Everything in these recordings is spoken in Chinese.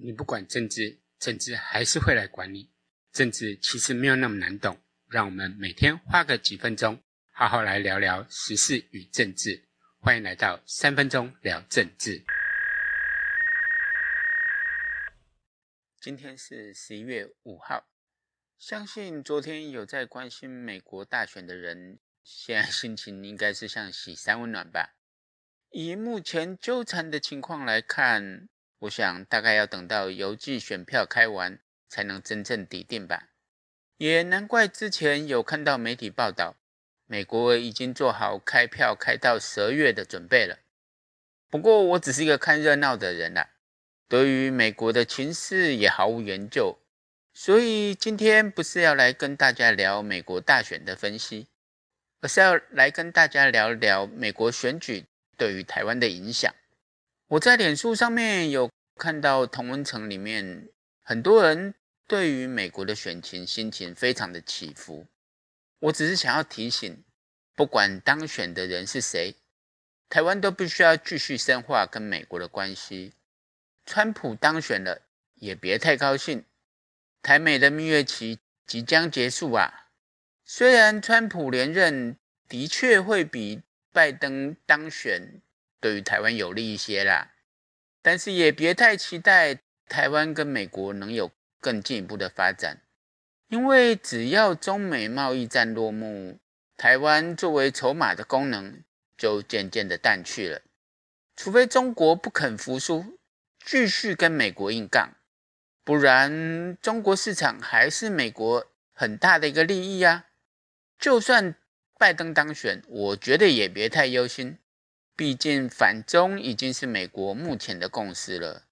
你不管政治，政治还是会来管你。政治其实没有那么难懂，让我们每天花个几分钟，好好来聊聊时事与政治。欢迎来到三分钟聊政治。今天是十一月五号，相信昨天有在关心美国大选的人，现在心情应该是像洗三温暖吧。以目前纠缠的情况来看，我想大概要等到邮寄选票开完，才能真正底定吧。也难怪之前有看到媒体报道，美国已经做好开票开到十月的准备了。不过我只是一个看热闹的人啦，对于美国的情势也毫无研究，所以今天不是要来跟大家聊美国大选的分析，而是要来跟大家聊聊美国选举对于台湾的影响。我在脸书上面有看到同温层里面很多人对于美国的选情心情非常的起伏。我只是想要提醒，不管当选的人是谁，台湾都必须要继续深化跟美国的关系。川普当选了，也别太高兴，台美的蜜月期即将结束啊。虽然川普连任的确会比拜登当选。对于台湾有利一些啦，但是也别太期待台湾跟美国能有更进一步的发展，因为只要中美贸易战落幕，台湾作为筹码的功能就渐渐的淡去了。除非中国不肯服输，继续跟美国硬杠，不然中国市场还是美国很大的一个利益啊。就算拜登当选，我觉得也别太忧心。毕竟反中已经是美国目前的共识了，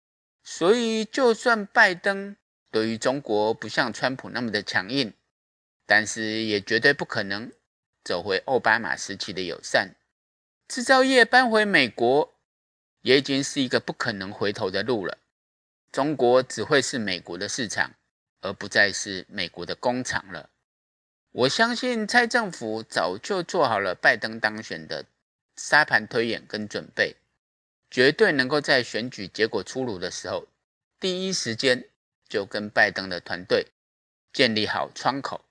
所以就算拜登对于中国不像川普那么的强硬，但是也绝对不可能走回奥巴马时期的友善。制造业搬回美国也已经是一个不可能回头的路了。中国只会是美国的市场，而不再是美国的工厂了。我相信蔡政府早就做好了拜登当选的。沙盘推演跟准备，绝对能够在选举结果出炉的时候，第一时间就跟拜登的团队建立好窗口。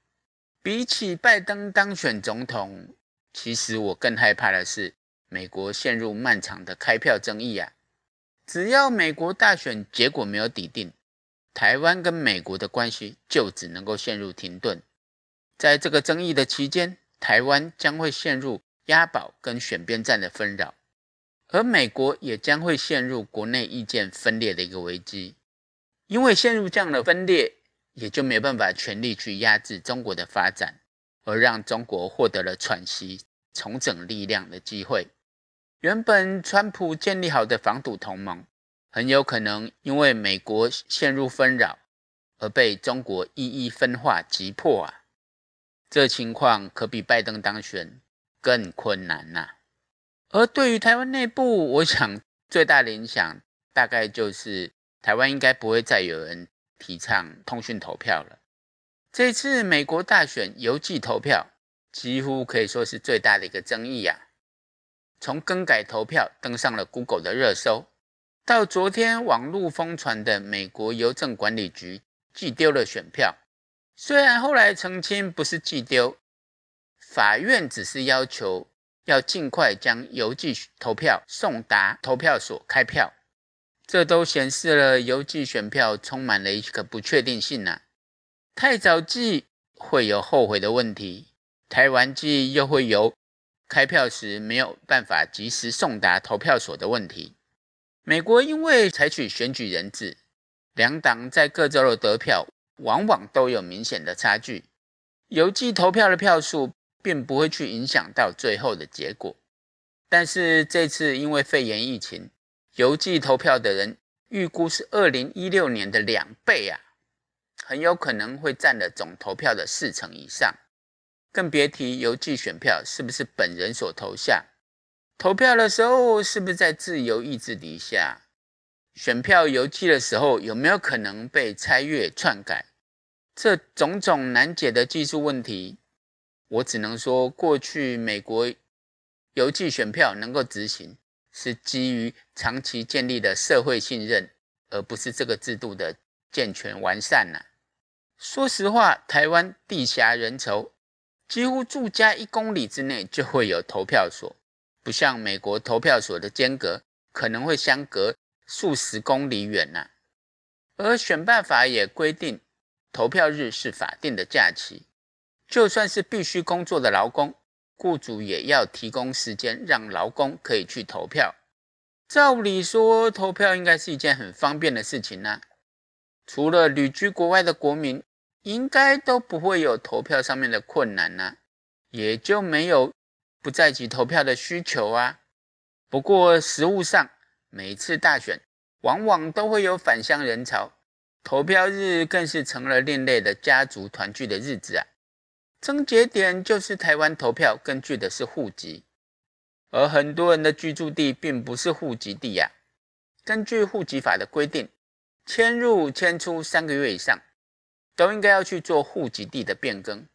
比起拜登当选总统，其实我更害怕的是美国陷入漫长的开票争议啊！只要美国大选结果没有底定，台湾跟美国的关系就只能够陷入停顿。在这个争议的期间，台湾将会陷入。押宝跟选边站的纷扰，而美国也将会陷入国内意见分裂的一个危机，因为陷入这样的分裂，也就没办法全力去压制中国的发展，而让中国获得了喘息、重整力量的机会。原本川普建立好的防堵同盟，很有可能因为美国陷入纷扰，而被中国一一分化击破啊！这情况可比拜登当选更困难呐、啊。而对于台湾内部，我想最大的影响大概就是台湾应该不会再有人提倡通讯投票了。这次美国大选邮寄投票几乎可以说是最大的一个争议啊。从更改投票登上了 Google 的热搜，到昨天网络疯传的美国邮政管理局寄丢了选票，虽然后来澄清不是寄丢。法院只是要求要尽快将邮寄投票送达投票所开票，这都显示了邮寄选票充满了一个不确定性呐、啊。太早寄会有后悔的问题，台湾寄又会有开票时没有办法及时送达投票所的问题。美国因为采取选举人制，两党在各州的得票往往都有明显的差距，邮寄投票的票数。并不会去影响到最后的结果，但是这次因为肺炎疫情，邮寄投票的人预估是二零一六年的两倍啊，很有可能会占了总投票的四成以上，更别提邮寄选票是不是本人所投下，投票的时候是不是在自由意志底下，选票邮寄的时候有没有可能被拆阅篡改，这种种难解的技术问题。我只能说，过去美国邮寄选票能够执行，是基于长期建立的社会信任而不是这个制度的健全完善呐、啊。说实话，台湾地狭人稠，几乎住家一公里之内就会有投票所，不像美国投票所的间隔可能会相隔数十公里远呐、而选办法也规定，投票日是法定的假期，就算是必须工作的劳工，雇主也要提供时间让劳工可以去投票。照理说，投票应该是一件很方便的事情呢、啊。除了旅居国外的国民，应该都不会有投票上面的困难呢、啊，也就没有不在籍投票的需求啊。不过实务上，每次大选，往往都会有返乡人潮，投票日更是成了另类的家族团聚的日子啊。症结点就是台湾投票根据的是户籍，而很多人的居住地并不是户籍地呀、啊。根据户籍法的规定，迁入迁出三个月以上，都应该要去做户籍地的变更。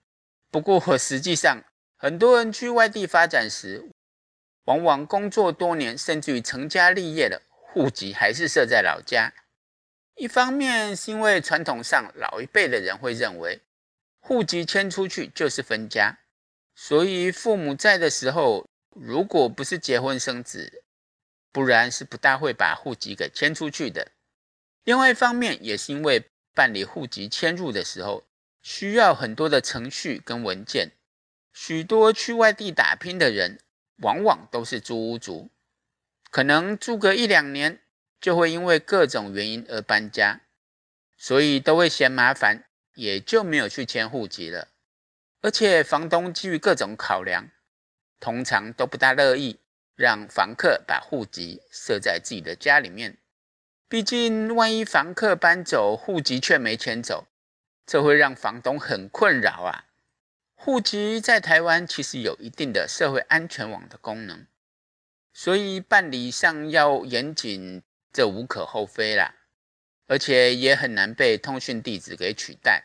不过实际上，很多人去外地发展时，往往工作多年，甚至于成家立业了。户籍还是设在老家，一方面是因为传统上老一辈的人会认为，户籍迁出去就是分家，所以父母在的时候，如果不是结婚生子，不然是不大会把户籍给迁出去的。另外一方面也是因为办理户籍迁入的时候，需要很多的程序跟文件，许多去外地打拼的人，往往都是租屋族。可能住个一两年，就会因为各种原因而搬家，所以都会嫌麻烦，也就没有去迁户籍了。而且房东基于各种考量，通常都不大乐意让房客把户籍设在自己的家里面。毕竟万一房客搬走，户籍却没迁走，这会让房东很困扰啊。户籍在台湾其实有一定的社会安全网的功能。所以办理上要严谨，这无可厚非啦，而且也很难被通讯地址给取代。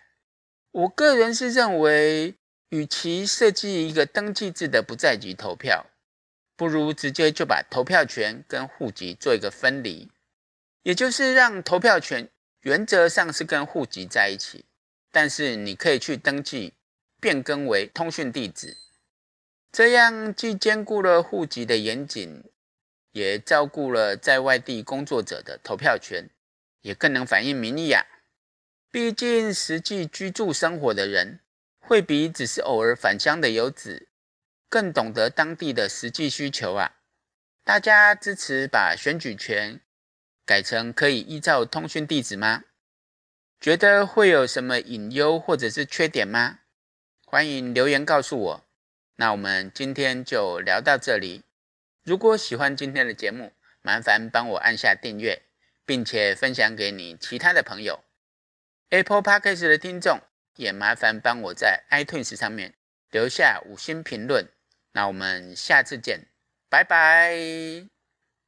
我个人是认为，与其设计一个登记制的不在籍投票，不如直接就把投票权跟户籍做一个分离，也就是让投票权原则上是跟户籍在一起，但是你可以去登记变更为通讯地址。这样既兼顾了户籍的严谨，也照顾了在外地工作者的投票权，也更能反映民意啊。毕竟实际居住生活的人，会比只是偶尔返乡的游子更懂得当地的实际需求啊。大家支持把选举权改成可以依照通讯地址吗？觉得会有什么隐忧或者是缺点吗？欢迎留言告诉我。那我们今天就聊到这里。如果喜欢今天的节目，麻烦帮我按下订阅，并且分享给你其他的朋友。Apple Podcast 的听众也麻烦帮我在 iTunes 上面留下五星评论。那我们下次见，拜拜。